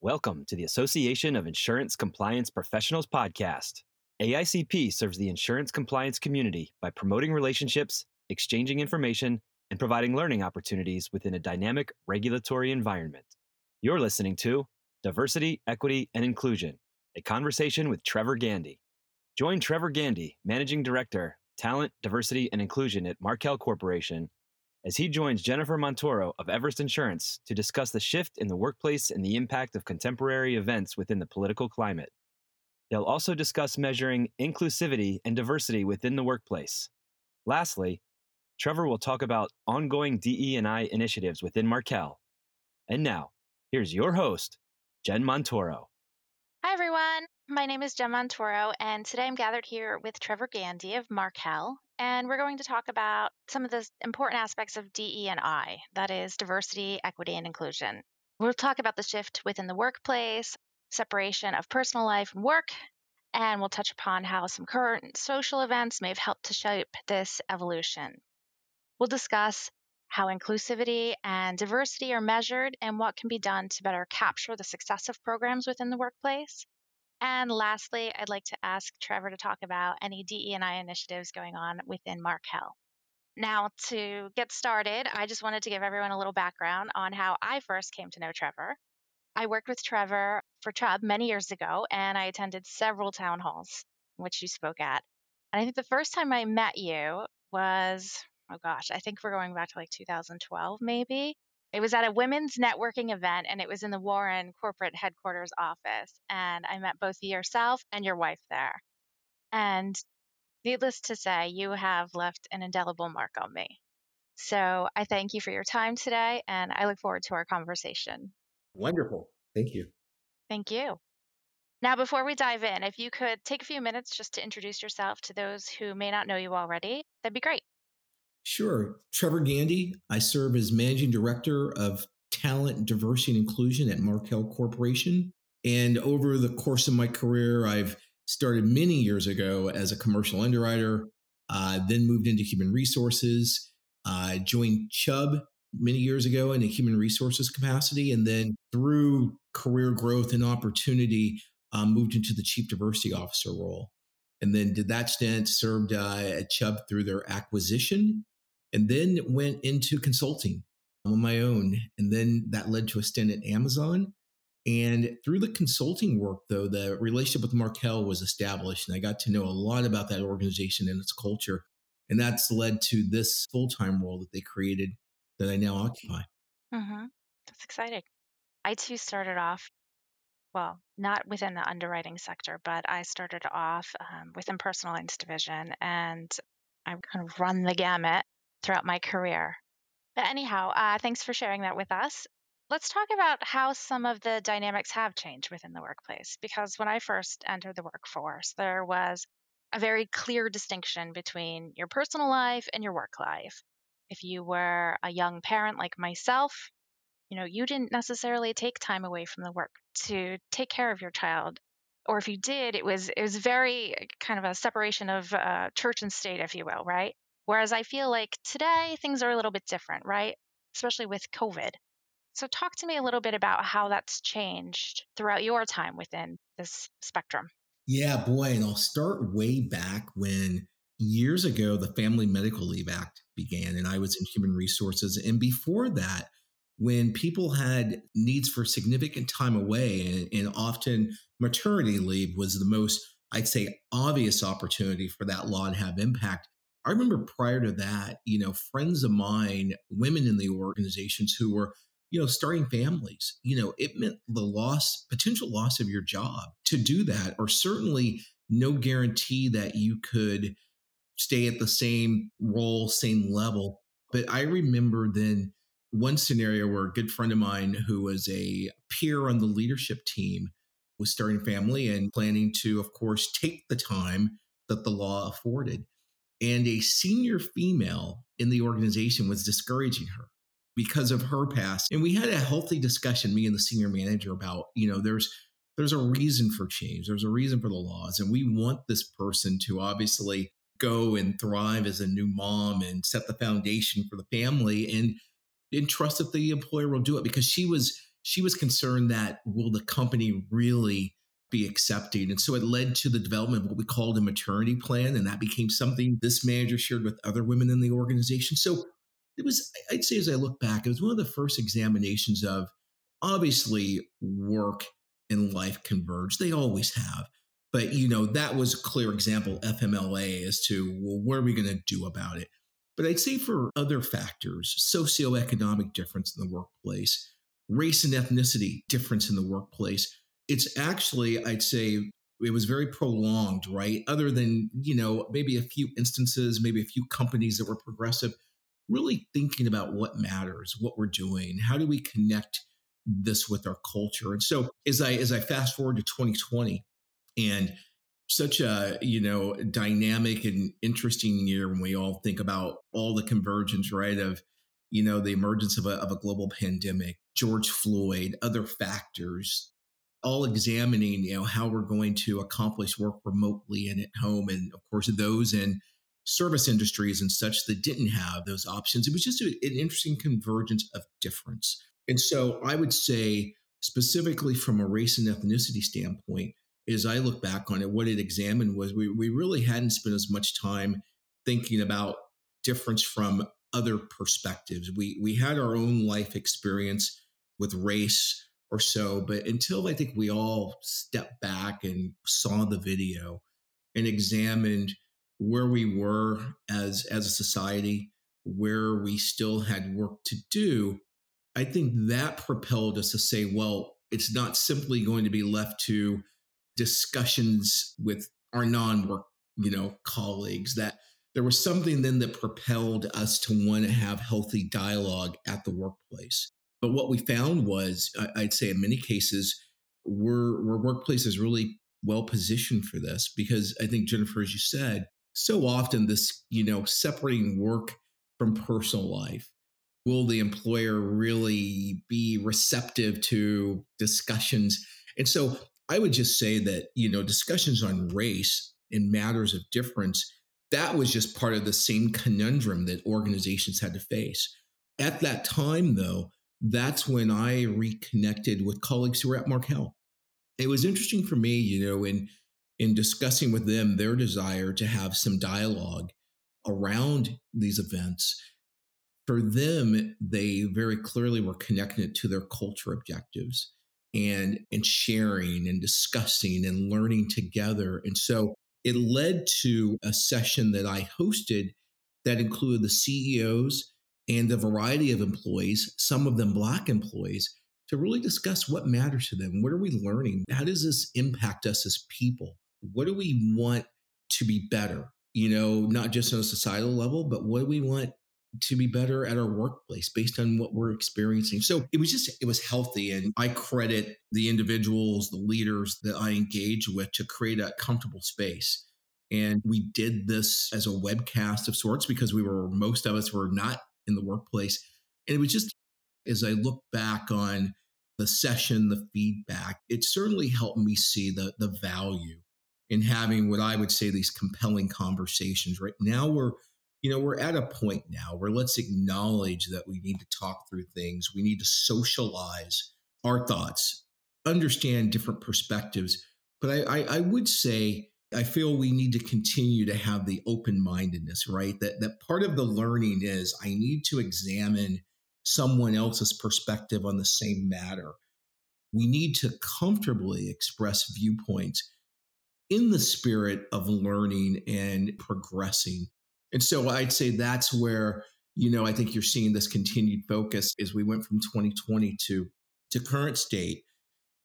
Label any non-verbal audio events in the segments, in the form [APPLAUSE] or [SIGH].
Welcome to the Association of Insurance Compliance Professionals podcast. AICP serves the insurance compliance community by promoting relationships, exchanging information, and providing learning opportunities within a dynamic regulatory environment. You're listening to Diversity, Equity, and Inclusion, a conversation with Trevor Gandy. Join Trevor Gandy, Managing Director, Talent, Diversity, and Inclusion at Markel Corporation, as he joins Jennifer Montoro of Everest Insurance to discuss the shift in the workplace and the impact of contemporary events within the political climate. They'll also discuss measuring inclusivity and diversity within the workplace. Lastly, Trevor will talk about ongoing DE&I initiatives within Markel. And now, here's your host, Jen Montoro. Hi, everyone. My name is Jen Montoro, and today I'm gathered here with Trevor Gandy of Markel, and we're going to talk about some of the important aspects of DE and I, that is diversity, equity, and inclusion. We'll talk about the shift within the workplace, separation of personal life and work, and we'll touch upon how some current social events may have helped to shape this evolution. We'll discuss how inclusivity and diversity are measured and what can be done to better capture the success of programs within the workplace. And lastly, I'd like to ask Trevor to talk about any DE&I initiatives going on within Markel. Now, to get started, I just wanted to give everyone a little background on how I first came to know Trevor. I worked with Trevor for Chubb many years ago, and I attended several town halls which you spoke at. And I think the first time I met you was, oh gosh, I think we're going back to like 2012, maybe. It was at a women's networking event and it was in the Warren corporate headquarters office. And I met both yourself and your wife there. And needless to say, you have left an indelible mark on me. So I thank you for your time today and I look forward to our conversation. Wonderful. Thank you. Thank you. Now, before we dive in, if you could take a few minutes just to introduce yourself to those who may not know you already, that'd be great. Sure. Trevor Gandy. I serve as Managing Director of Talent, Diversity, and Inclusion at Markel Corporation. And over the course of my career, I've started many years ago as a commercial underwriter, uh, then moved into human resources, uh, joined Chubb many years ago in a human resources capacity, and then through career growth and opportunity, moved into the chief diversity officer role. And then did that stint, served uh, at Chubb through their acquisition and then went into consulting on my own. And then that led to a stint at Amazon. And through the consulting work, though, the relationship with Markel was established, and I got to know a lot about that organization and its culture. And that's led to this full time role that they created that I now occupy. Mm-hmm. That's exciting. I too started off, well, not within the underwriting sector, but I started off um, within personal lines division and I've kind of run the gamut throughout my career. But anyhow, uh, thanks for sharing that with us. Let's talk about how some of the dynamics have changed within the workplace. Because when I first entered the workforce, there was a very clear distinction between your personal life and your work life. If you were a young parent like myself, you know, you didn't necessarily take time away from the work to take care of your child. Or if you did, it was it was very kind of a separation of uh, church and state, if you will, right? Whereas I feel like today things are a little bit different, right? Especially with COVID. So, talk to me a little bit about how that's changed throughout your time within this spectrum. Yeah, boy. And I'll start way back when years ago the Family Medical Leave Act began, and I was in human resources. And before that, when people had needs for significant time away, and, and often maternity leave was the most, I'd say, obvious opportunity for that law to have impact. I remember prior to that, you know, friends of mine, women in the organizations who were, you know, starting families, you know, it meant the loss, potential loss of your job to do that, or certainly no guarantee that you could stay at the same role, same level. But I remember then one scenario where a good friend of mine who was a peer on the leadership team was starting a family and planning to, of course, take the time that the law afforded. And a senior female in the organization was discouraging her because of her past. And we had a healthy discussion, me and the senior manager, about, you know, there's there's a reason for change. There's a reason for the laws. And we want this person to obviously go and thrive as a new mom and set the foundation for the family and, and trust that the employer will do it because she was she was concerned that will the company really be accepting? And so it led to the development of what we called a maternity plan. And that became something this manager shared with other women in the organization. So it was, I'd say, as I look back, it was one of the first examinations of obviously work and life converge. They always have. But, you know, that was a clear example, FMLA, as to, well, what are we going to do about it? But I'd say for other factors, socioeconomic difference in the workplace, race and ethnicity difference in the workplace, it's actually, I'd say, it was very prolonged, right? Other than, you know, maybe a few instances, maybe a few companies that were progressive, really thinking about what matters, what we're doing, how do we connect this with our culture. And so as I as I fast forward to 2020 and such a you know dynamic and interesting year when we all think about all the convergence right of you know the emergence of a, of a global pandemic george floyd other factors all examining you know how we're going to accomplish work remotely and at home and of course those in service industries and such that didn't have those options it was just a, an interesting convergence of difference and so i would say specifically from a race and ethnicity standpoint as I look back on it, what it examined was we, we really hadn't spent as much time thinking about difference from other perspectives. We we had our own life experience with race or so, but until I think we all stepped back and saw the video and examined where we were as as a society, where we still had work to do, I think that propelled us to say, well, it's not simply going to be left to discussions with our non-work, you know, colleagues that there was something then that propelled us to want to have healthy dialogue at the workplace. But what we found was, I'd say in many cases, we're, we're workplaces really well positioned for this because I think Jennifer, as you said, so often this, you know, separating work from personal life. Will the employer really be receptive to discussions? And so I would just say that, you know, discussions on race and matters of difference, that was just part of the same conundrum that organizations had to face. At that time, though, that's when I reconnected with colleagues who were at Markel. It was interesting for me, you know, in in discussing with them their desire to have some dialogue around these events. For them, they very clearly were connected to their culture objectives and and sharing and discussing and learning together. And so it led to a session that I hosted that included the CEOs and a variety of employees, some of them black employees, to really discuss what matters to them. What are we learning? How does this impact us as people? What do we want to be better? You know, not just on a societal level, but what do we want to be better at our workplace based on what we're experiencing. So it was just, it was healthy. And I credit the individuals, the leaders that I engage with to create a comfortable space. And we did this as a webcast of sorts because we were, most of us were not in the workplace. And it was just, as I look back on the session, the feedback, it certainly helped me see the, the value in having what I would say these compelling conversations. Right now, we're you know, we're at a point now where let's acknowledge that we need to talk through things. We need to socialize our thoughts, understand different perspectives. But I, I, I would say I feel we need to continue to have the open mindedness, right? That that part of the learning is I need to examine someone else's perspective on the same matter. We need to comfortably express viewpoints in the spirit of learning and progressing and so I'd say that's where, you know, I think you're seeing this continued focus as we went from 2020 to to current state.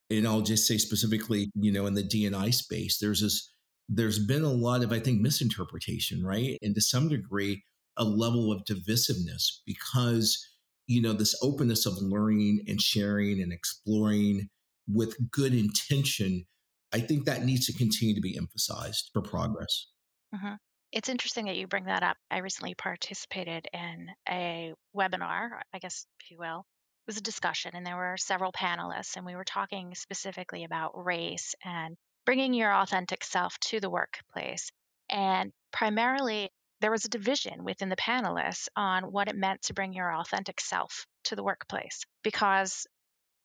And I'll just say specifically, you know, in the DNI space, there's this there's been a lot of, I think, misinterpretation, right? And to some degree, a level of divisiveness because, you know, this openness of learning and sharing and exploring with good intention, I think that needs to continue to be emphasized for progress. Uh-huh. It's interesting that you bring that up. I recently participated in a webinar, I guess, if you will. It was a discussion, and there were several panelists, and we were talking specifically about race and bringing your authentic self to the workplace. And primarily, there was a division within the panelists on what it meant to bring your authentic self to the workplace because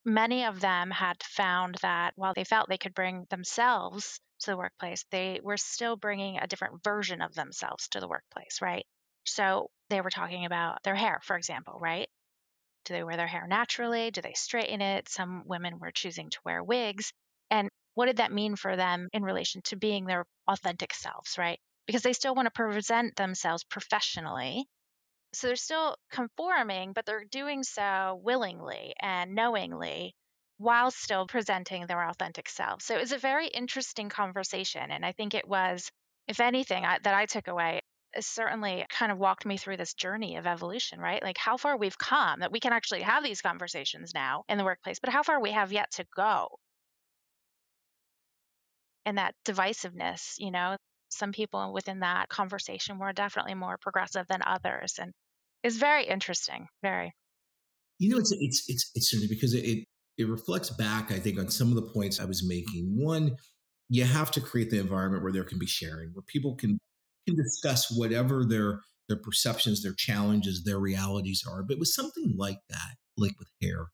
many of them had found that while they felt they could bring themselves to the workplace, they were still bringing a different version of themselves to the workplace, right? So they were talking about their hair, for example, right? Do they wear their hair naturally? Do they straighten it? Some women were choosing to wear wigs. And what did that mean for them in relation to being their authentic selves, right? Because they still want to present themselves professionally. So they're still conforming, but they're doing so willingly and knowingly while still presenting their authentic selves. So it was a very interesting conversation. And I think it was, if anything, I, that I took away, certainly kind of walked me through this journey of evolution, right? Like how far we've come that we can actually have these conversations now in the workplace, but how far we have yet to go. And that divisiveness, you know, some people within that conversation were definitely more progressive than others. And it's very interesting, very. You know, it's it's it's it's because it it reflects back, I think, on some of the points I was making. One, you have to create the environment where there can be sharing, where people can can discuss whatever their their perceptions, their challenges, their realities are. But with something like that, like with hair,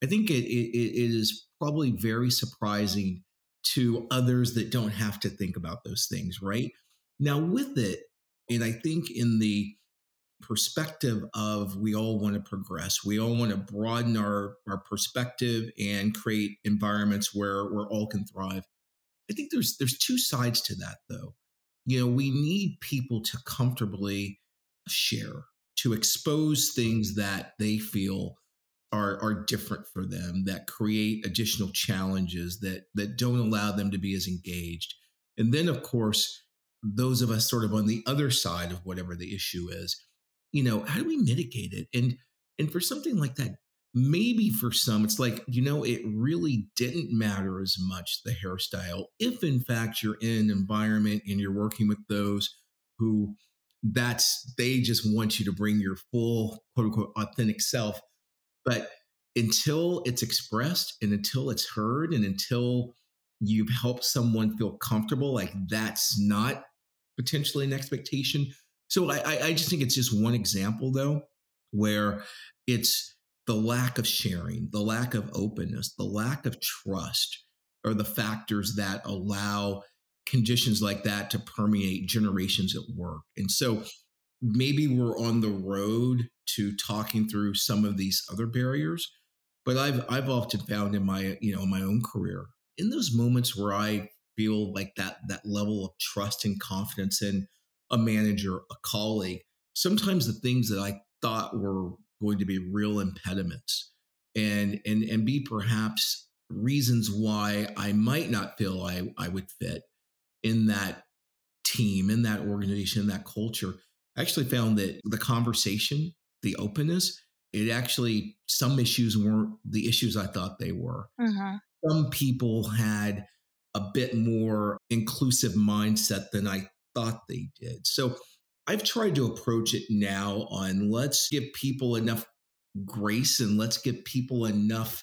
I think it, it, it is probably very surprising to others that don't have to think about those things, right? Now, with it, and I think in the perspective of we all want to progress, we all want to broaden our, our perspective and create environments where where all can thrive. I think there's there's two sides to that though you know, we need people to comfortably share, to expose things that they feel are, are different for them, that create additional challenges that that don't allow them to be as engaged. And then, of course, those of us sort of on the other side of whatever the issue is, you know, how do we mitigate it? And and for something like that, maybe for some it's like you know it really didn't matter as much the hairstyle if in fact you're in an environment and you're working with those who that's they just want you to bring your full quote unquote authentic self but until it's expressed and until it's heard and until you've helped someone feel comfortable like that's not potentially an expectation so i i just think it's just one example though where it's the lack of sharing, the lack of openness, the lack of trust are the factors that allow conditions like that to permeate generations at work. And so maybe we're on the road to talking through some of these other barriers, but I've I've often found in my, you know, my own career, in those moments where I feel like that that level of trust and confidence in a manager, a colleague, sometimes the things that I thought were going to be real impediments and and and be perhaps reasons why I might not feel I, I would fit in that team, in that organization, in that culture. I actually found that the conversation, the openness, it actually some issues weren't the issues I thought they were. Mm-hmm. Some people had a bit more inclusive mindset than I thought they did. So I've tried to approach it now on let's give people enough grace and let's give people enough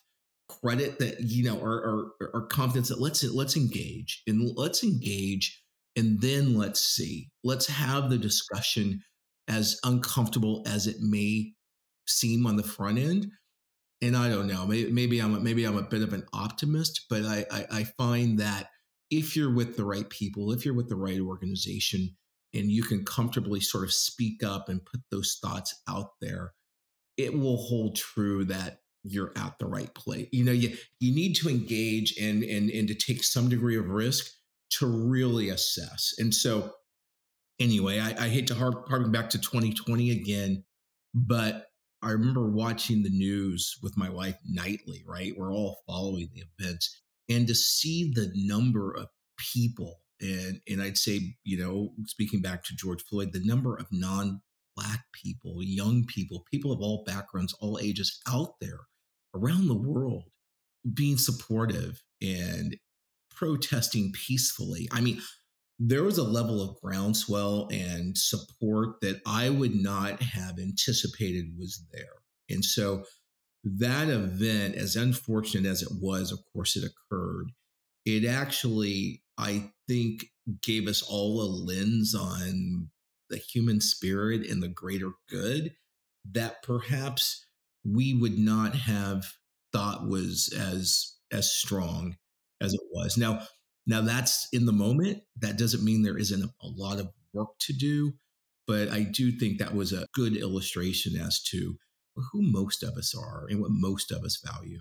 credit that you know or, or, or confidence that let's let's engage and let's engage and then let's see let's have the discussion as uncomfortable as it may seem on the front end and i don't know maybe, maybe i'm a, maybe i'm a bit of an optimist but I, I i find that if you're with the right people if you're with the right organization and you can comfortably sort of speak up and put those thoughts out there, it will hold true that you're at the right place. You know, you you need to engage and and and to take some degree of risk to really assess. And so, anyway, I, I hate to harp, back to 2020 again, but I remember watching the news with my wife nightly. Right, we're all following the events, and to see the number of people and and I'd say, you know, speaking back to George Floyd, the number of non-black people, young people, people of all backgrounds, all ages out there around the world being supportive and protesting peacefully. I mean, there was a level of groundswell and support that I would not have anticipated was there. And so that event, as unfortunate as it was, of course, it occurred, it actually I think gave us all a lens on the human spirit and the greater good that perhaps we would not have thought was as as strong as it was. Now, now that's in the moment. That doesn't mean there isn't a, lot of work to do, but I do think that was a good illustration as to who most of us are and what most of us value.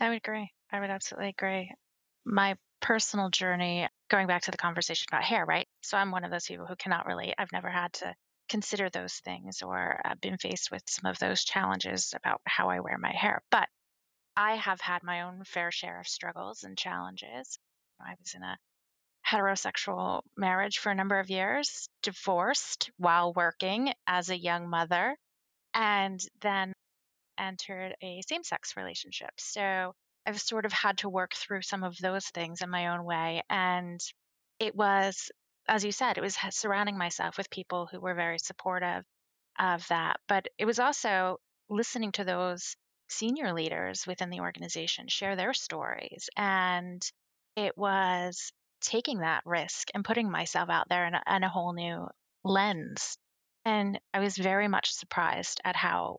I would agree. I would absolutely agree. My personal journey, going back to the conversation about hair, right? So I'm one of those people who cannot relate. I've never had to consider those things or uh, been faced with some of those challenges about how I wear my hair. But I have had my own fair share of struggles and challenges. I was in a heterosexual marriage for a number of years, divorced while working as a young mother, and then entered a same sex relationship. So I've sort of had to work through some of those things in my own way. And it was, as you said, it was surrounding myself with people who were very supportive of that. But it was also listening to those senior leaders within the organization share their stories. And it was taking that risk and putting myself out there in a, in a whole new lens. And I was very much surprised at how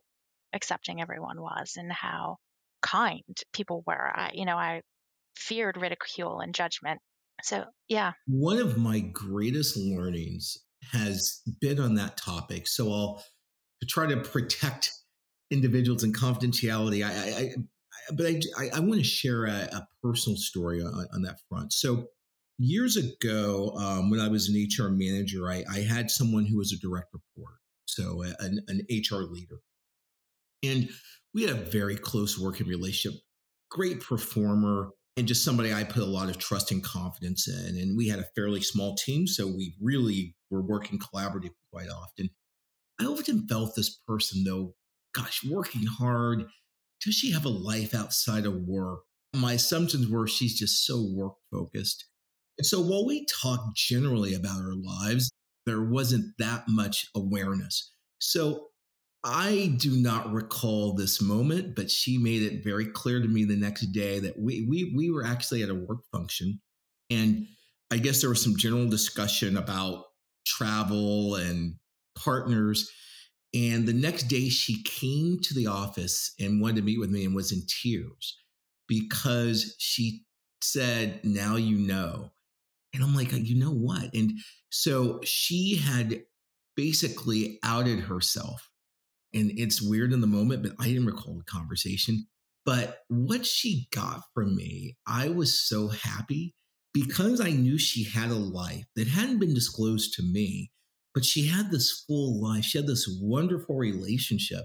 accepting everyone was and how kind people were. I, you know, I feared ridicule and judgment. So, yeah. One of my greatest learnings has been on that topic. So I'll try to protect individuals and confidentiality. I, I, I but I, I, want to share a, a personal story on, on, that front. So years ago, um, when I was an HR manager, I, I, had someone who was a direct report, so an, an HR leader, and we had a very close working relationship. Great performer, and just somebody I put a lot of trust and confidence in. And we had a fairly small team, so we really were working collaboratively quite often. I often felt this person, though, gosh, working hard. Does she have a life outside of work? My assumptions were she's just so work focused. So while we talked generally about our lives, there wasn't that much awareness. So I do not recall this moment, but she made it very clear to me the next day that we we we were actually at a work function, and I guess there was some general discussion about travel and partners. And the next day, she came to the office and wanted to meet with me and was in tears because she said, Now you know. And I'm like, You know what? And so she had basically outed herself. And it's weird in the moment, but I didn't recall the conversation. But what she got from me, I was so happy because I knew she had a life that hadn't been disclosed to me but she had this full life. She had this wonderful relationship.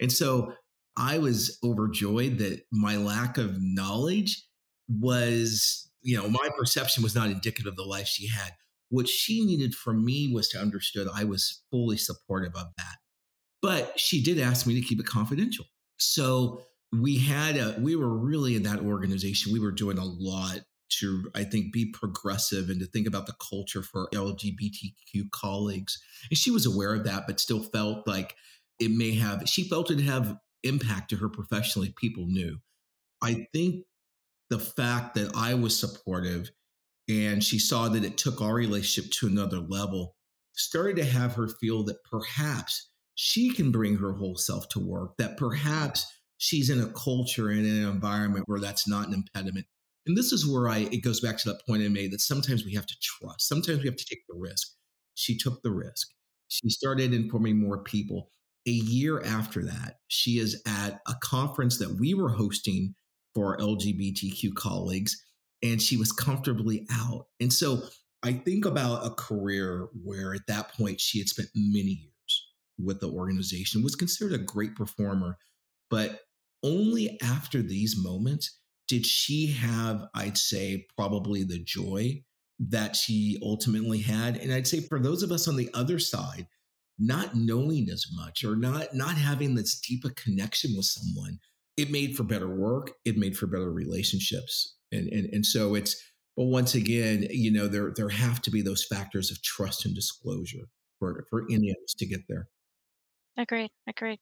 And so I was overjoyed that my lack of knowledge was, you know, my perception was not indicative of the life she had. What she needed from me was to understand I was fully supportive of that. But she did ask me to keep it confidential. So we had a, we were really in that organization. We were doing a lot to I think be progressive and to think about the culture for LGBTQ colleagues. And she was aware of that, but still felt like it may have she felt it have impact to her professionally. People knew. I think the fact that I was supportive and she saw that it took our relationship to another level started to have her feel that perhaps she can bring her whole self to work, that perhaps she's in a culture and an environment where that's not an impediment. And this is where I it goes back to that point I made that sometimes we have to trust. Sometimes we have to take the risk. She took the risk. She started informing more people. A year after that, she is at a conference that we were hosting for LGBTQ colleagues, and she was comfortably out. And so I think about a career where at that point she had spent many years with the organization, was considered a great performer, but only after these moments did she have, I'd say, probably the joy that she ultimately had? And I'd say for those of us on the other side, not knowing as much or not not having this deep a connection with someone, it made for better work. It made for better relationships. And and and so it's but once again, you know, there there have to be those factors of trust and disclosure for for any of us to get there. Agreed. Agreed.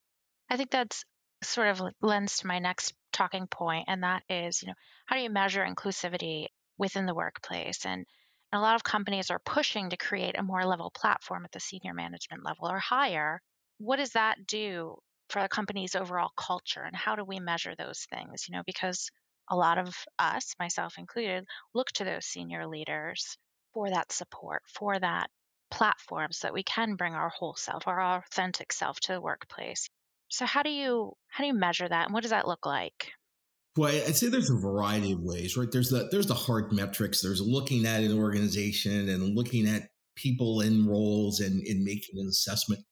I think that's sort of lends to my next talking point, and that is, you know, how do you measure inclusivity within the workplace? And, and a lot of companies are pushing to create a more level platform at the senior management level or higher. What does that do for the company's overall culture and how do we measure those things you know because a lot of us myself included look to those senior leaders for that support for that platform so that we can bring our whole self our authentic self to the workplace so how do you how do you measure that and what does that look like well, I'd say there's a variety of ways, right? There's the there's the hard metrics. There's looking at an organization and looking at people in roles and, and making an assessment.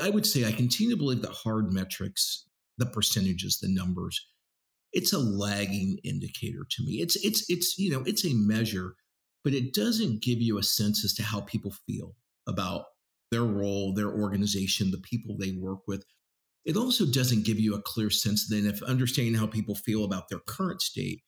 I would say I continue to believe that hard metrics, the percentages, the numbers, it's a lagging indicator to me. It's it's it's you know it's a measure, but it doesn't give you a sense as to how people feel about their role, their organization, the people they work with it also doesn't give you a clear sense then of understanding how people feel about their current state.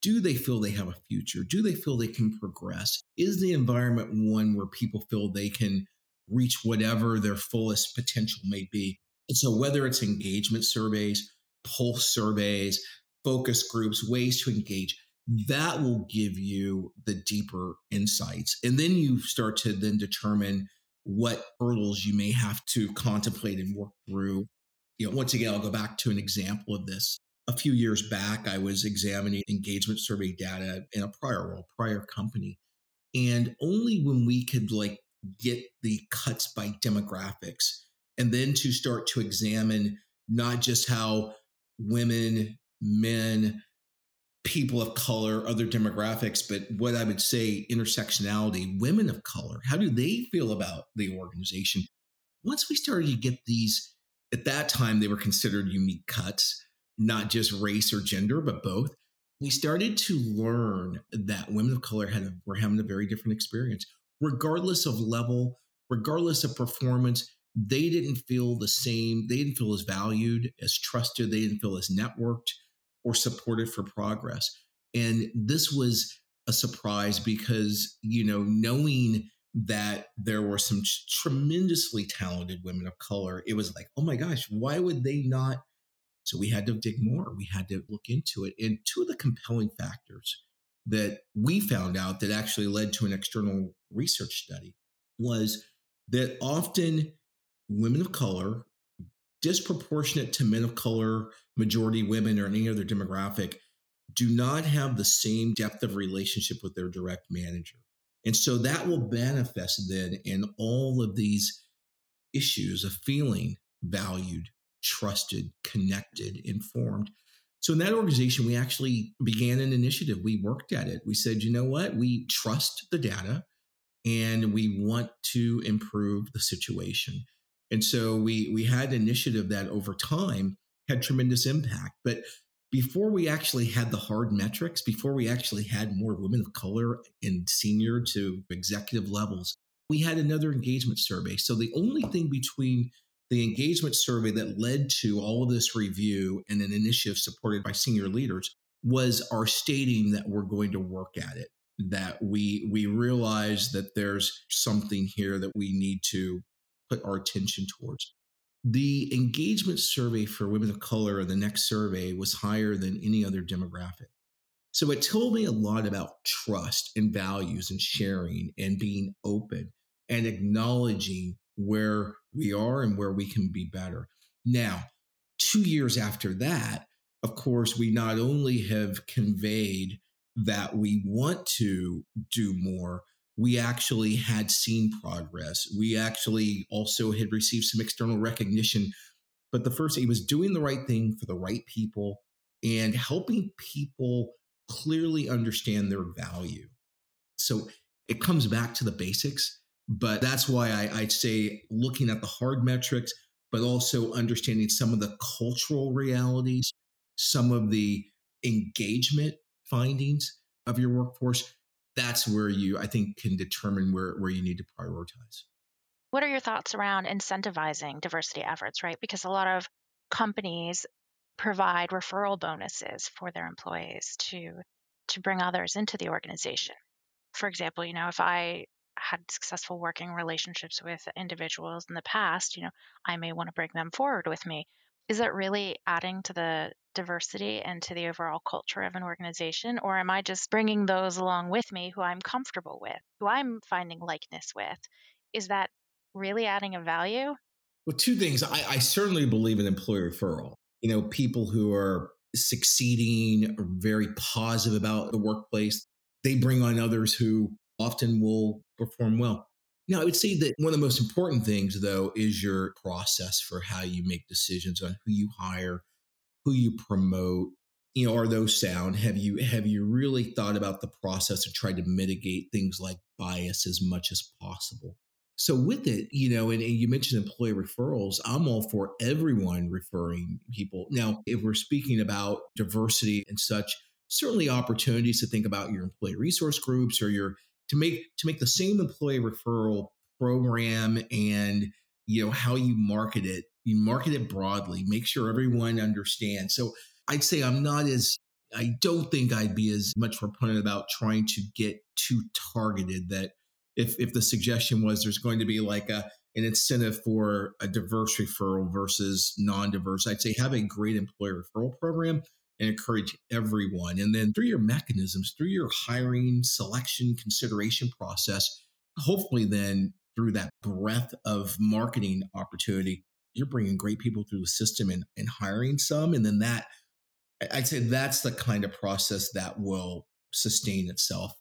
Do they feel they have a future? Do they feel they can progress? Is the environment one where people feel they can reach whatever their fullest potential may be? And so, whether it's engagement surveys, pulse surveys, focus groups, ways to engage, that will give you the deeper insights. And then you start to then determine what hurdles you may have to contemplate and work through you know, once again, I'll go back to an example of this. A few years back, I was examining engagement survey data in a prior role, prior company. And only when we could like get the cuts by demographics and then to start to examine not just how women, men, people of color, other demographics, but what I would say intersectionality, women of color, how do they feel about the organization? Once we started to get these at that time, they were considered unique cuts, not just race or gender, but both. We started to learn that women of color had were having a very different experience, regardless of level, regardless of performance. They didn't feel the same. They didn't feel as valued, as trusted. They didn't feel as networked or supported for progress. And this was a surprise because, you know, knowing that there were some tremendously talented women of color, it was like, oh my gosh, why would they not? So we had to dig more. We had to look into it. And two of the compelling factors that we found out that actually led to an external research study was that often women of color, disproportionate to men of color, majority women, or any other demographic, do not have the same depth of relationship with their direct manager. And so that will manifest then in all of these issues of feeling valued, trusted, connected, informed. So in that organization, we actually began an initiative. We worked at it. We said, you know what? We trust the data and we want to improve the situation. And so we we had an initiative that over time had tremendous impact. But before we actually had the hard metrics, before we actually had more women of color in senior to executive levels, we had another engagement survey. So the only thing between the engagement survey that led to all of this review and an initiative supported by senior leaders was our stating that we're going to work at it that we we realize that there's something here that we need to put our attention towards the engagement survey for women of color in the next survey was higher than any other demographic. So it told me a lot about trust and values and sharing and being open and acknowledging where we are and where we can be better. Now, two years after that, of course, we not only have conveyed that we want to do more, we actually had seen progress. We actually also had received some external recognition. But the first thing was doing the right thing for the right people and helping people clearly understand their value. So it comes back to the basics, but that's why I, I'd say looking at the hard metrics, but also understanding some of the cultural realities, some of the engagement findings of your workforce that's where you i think can determine where where you need to prioritize. What are your thoughts around incentivizing diversity efforts right? Because a lot of companies provide referral bonuses for their employees to to bring others into the organization. For example you know if i had successful working relationships with individuals in the past you know i may want to bring them forward with me is it really adding to the diversity and to the overall culture of an organization? Or am I just bringing those along with me who I'm comfortable with, who I'm finding likeness with? Is that really adding a value? Well, two things. I, I certainly believe in employee referral. You know, people who are succeeding, are very positive about the workplace, they bring on others who often will perform well. Now, I would say that one of the most important things, though, is your process for how you make decisions on who you hire, who you promote. You know, are those sound? Have you have you really thought about the process and tried to mitigate things like bias as much as possible? So with it, you know, and, and, you mentioned employee referrals, I'm all for everyone referring people. Now, if we're speaking about diversity and such, certainly opportunities to think about your employee resource groups or your to make to make the same employee referral program and you know how you market it you market it broadly make sure everyone understands. So i'd say i'm not as i don't think i'd be as much proponent about trying to get too targeted that if if the suggestion was there's going to be like a an incentive for a diverse referral versus non-diverse i'd say have a great employee referral program and encourage everyone. And then through your mechanisms, through your hiring, selection, consideration process, hopefully then through that breadth of marketing opportunity, you're bringing great people through the system and, and hiring some. And then that, I'd say that's the kind of process that will sustain itself.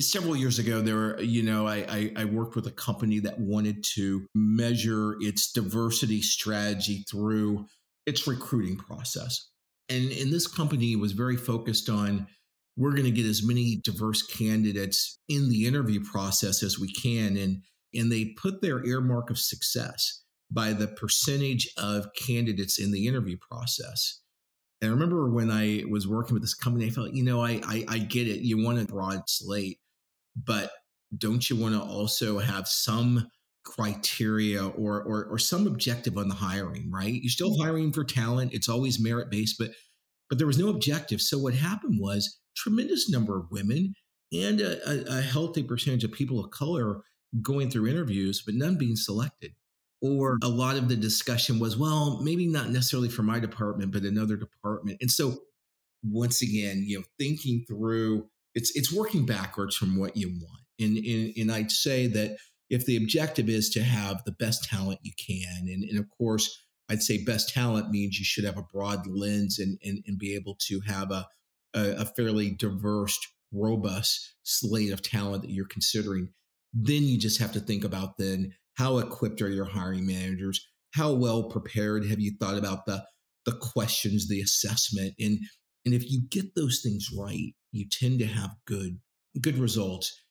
Several years ago, there were, you know, I, I, I worked with a company that wanted to measure its diversity strategy through its recruiting process. And, and this company was very focused on we're going to get as many diverse candidates in the interview process as we can. And, and they put their earmark of success by the percentage of candidates in the interview process. And I remember when I was working with this company, I felt, you know, I, I, I get it. You want a broad slate, but don't you want to also have some criteria or, or or some objective on the hiring, right? You're still hiring for talent. It's always merit based, but but there was no objective. So what happened was tremendous number of women and a, a, a healthy percentage of people of color going through interviews, but none being selected. Or a lot of the discussion was, well, maybe not necessarily for my department, but another department. And so once again, you know, thinking through it's it's working backwards from what you want. And, and, and I'd say that if the objective is to have the best talent you can, and, and of course, I'd say best talent means you should have a broad lens and, and, and be able to have a, a, a fairly diverse, robust slate of talent that you're considering. Then you just have to think about then how equipped are your hiring managers? How well prepared have you thought about the the questions, the assessment, and and if you get those things right, you tend to have good good results.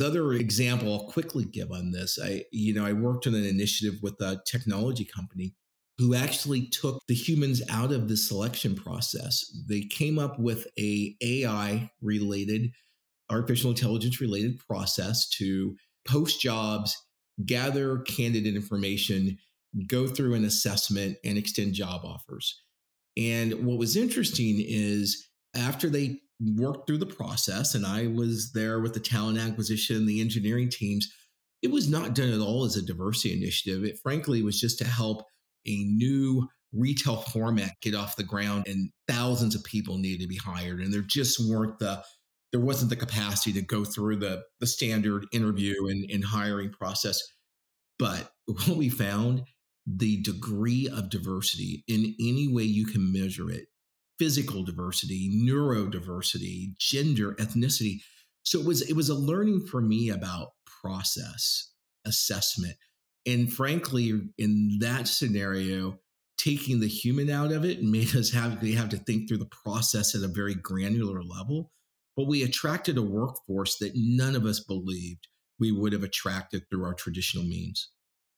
The other example I'll quickly give on this, I you know I worked on an initiative with a technology company who actually took the humans out of the selection process. They came up with a AI related, artificial intelligence related process to post jobs, gather candidate information, go through an assessment, and extend job offers. And what was interesting is after they worked through the process, and I was there with the talent acquisition, the engineering teams. It was not done at all as a diversity initiative. It frankly was just to help a new retail format get off the ground, and thousands of people needed to be hired, and there just weren't the there wasn't the capacity to go through the the standard interview and, and hiring process. But what we found, the degree of diversity in any way you can measure it physical diversity, neurodiversity, gender, ethnicity. So it was it was a learning for me about process assessment. And frankly, in that scenario, taking the human out of it made us have we have to think through the process at a very granular level. But we attracted a workforce that none of us believed we would have attracted through our traditional means.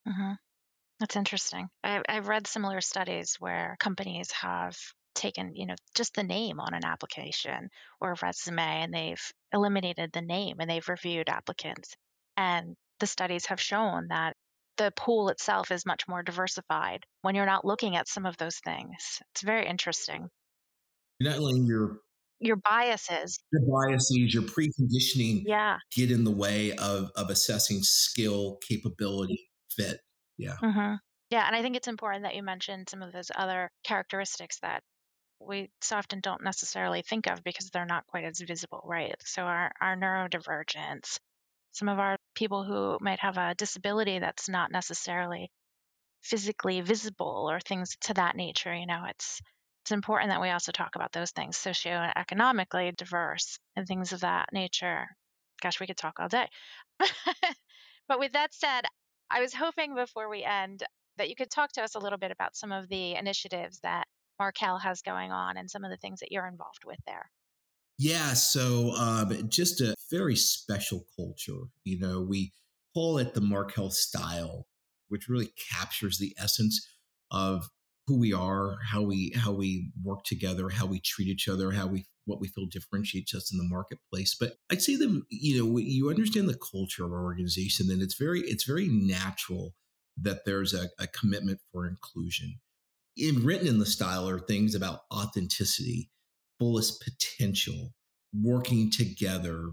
Uh-huh. That's interesting. I, I've read similar studies where companies have taken, you know, just the name on an application or a resume and they've eliminated the name and they've reviewed applicants. And the studies have shown that the pool itself is much more diversified when you're not looking at some of those things. It's very interesting. Not letting your your biases, your biases, your preconditioning, yeah, get in the way of of assessing skill, capability, fit. Yeah. Mm-hmm. Yeah, and I think it's important that you mentioned some of those other characteristics that we so often don't necessarily think of because they're not quite as visible, right? So our, our neurodivergence, some of our people who might have a disability that's not necessarily physically visible or things to that nature. You know, it's it's important that we also talk about those things, socioeconomically diverse and things of that nature. Gosh, we could talk all day. [LAUGHS] but with that said, I was hoping before we end that you could talk to us a little bit about some of the initiatives that Markel has going on and some of the things that you're involved with there. Yeah, so um, just a very special culture. You know, we call it the Markel style, which really captures the essence of who we are, how we how we work together, how we treat each other, how we what we feel differentiates us in the marketplace. But I'd say that you know you understand the culture of our organization, then it's very it's very natural that there's a, a commitment for inclusion. In, written in the style are things about authenticity, fullest potential, working together,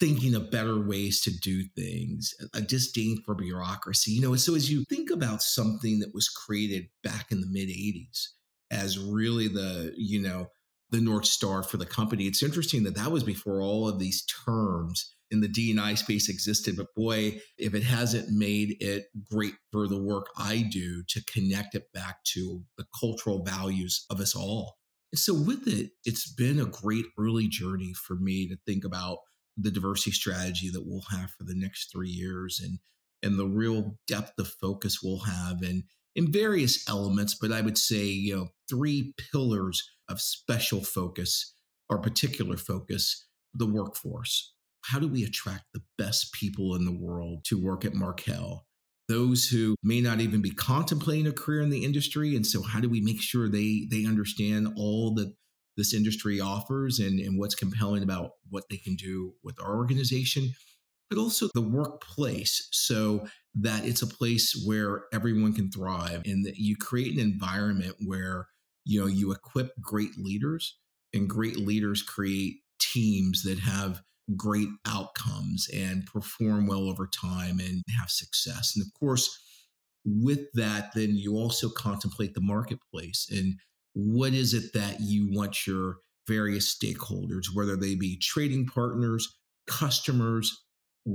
thinking of better ways to do things, a disdain for bureaucracy. You know, so as you think about something that was created back in the mid 80s as really the, you know, the North Star for the company, it's interesting that that was before all of these terms in the D&I space existed. But boy, if it hasn't made it great for the work I do to connect it back to the cultural values of us all. So with it, it's been a great early journey for me to think about the diversity strategy that we'll have for the next three years and and the real depth of focus we'll have and in various elements but i would say you know three pillars of special focus or particular focus the workforce. How do we attract the best people in the world to work at markel? Those who may not even be contemplating a career in the industry and so how do we make sure they they understand all that this industry offers and, and what's compelling about what they can do with our organization, but also the workplace so that it's a place where everyone can thrive and that you create an environment where you know you equip great leaders and great leaders create teams that have great outcomes and perform well over time and have success. And of course with that then you also contemplate the marketplace and what is it that you want your various stakeholders, whether they be trading partners, customers,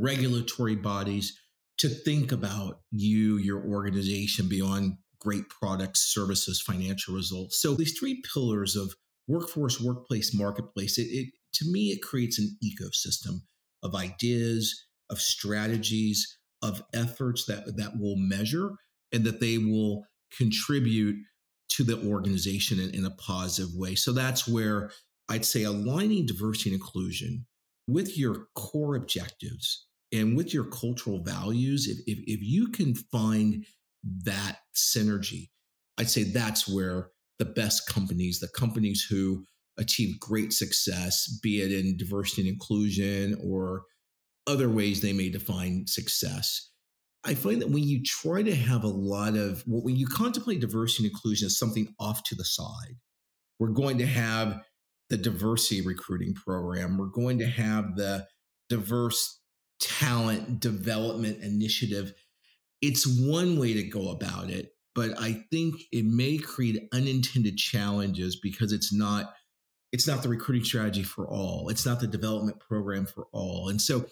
regulatory bodies, to think about you, your organization beyond great products, services, financial results. So these three pillars of workforce, workplace, marketplace, it, it to me it creates an ecosystem of ideas, of strategies, of efforts that that will measure and that they will contribute to the organization in, in a positive way. So that's where I'd say aligning diversity and inclusion with your core objectives and with your cultural values, if, if, if you can find that synergy, I'd say that's where the best companies, the companies who achieve great success, be it in diversity and inclusion or other ways they may define success, I find that when you try to have a lot of when you contemplate diversity and inclusion as something off to the side, we're going to have the diversity recruiting program. We're going to have the diverse talent development initiative. It's one way to go about it, but I think it may create unintended challenges because it's not it's not the recruiting strategy for all. It's not the development program for all. And so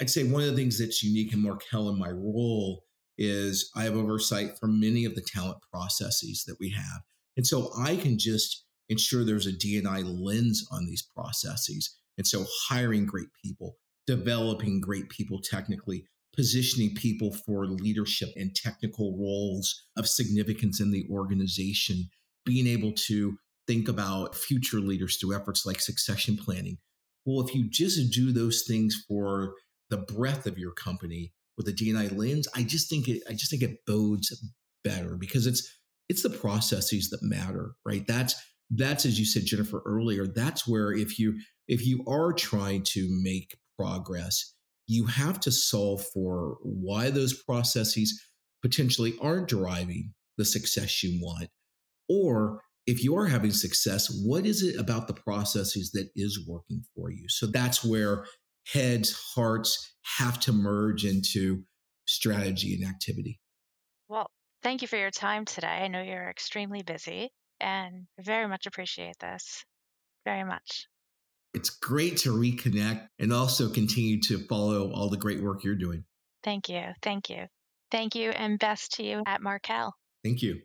I'd say one of the things that's unique in Markel in my role is I have oversight for many of the talent processes that we have. And so I can just ensure there's a D&I lens on these processes. And so hiring great people, developing great people technically, positioning people for leadership and technical roles of significance in the organization, being able to think about future leaders through efforts like succession planning. Well, if you just do those things for the breadth of your company with a D&I lens, I just think it I just think it bodes better because it's it's the processes that matter, right? That's that's as you said Jennifer earlier, that's where if you if you are trying to make progress, you have to solve for why those processes potentially aren't driving the success you want or if you are having success, what is it about the processes that is working for you? So that's where heads, hearts have to merge into strategy and activity. Well, thank you for your time today. I know you're extremely busy and very much appreciate this. Very much. It's great to reconnect and also continue to follow all the great work you're doing. Thank you. Thank you. Thank you and best to you at Markel. Thank you.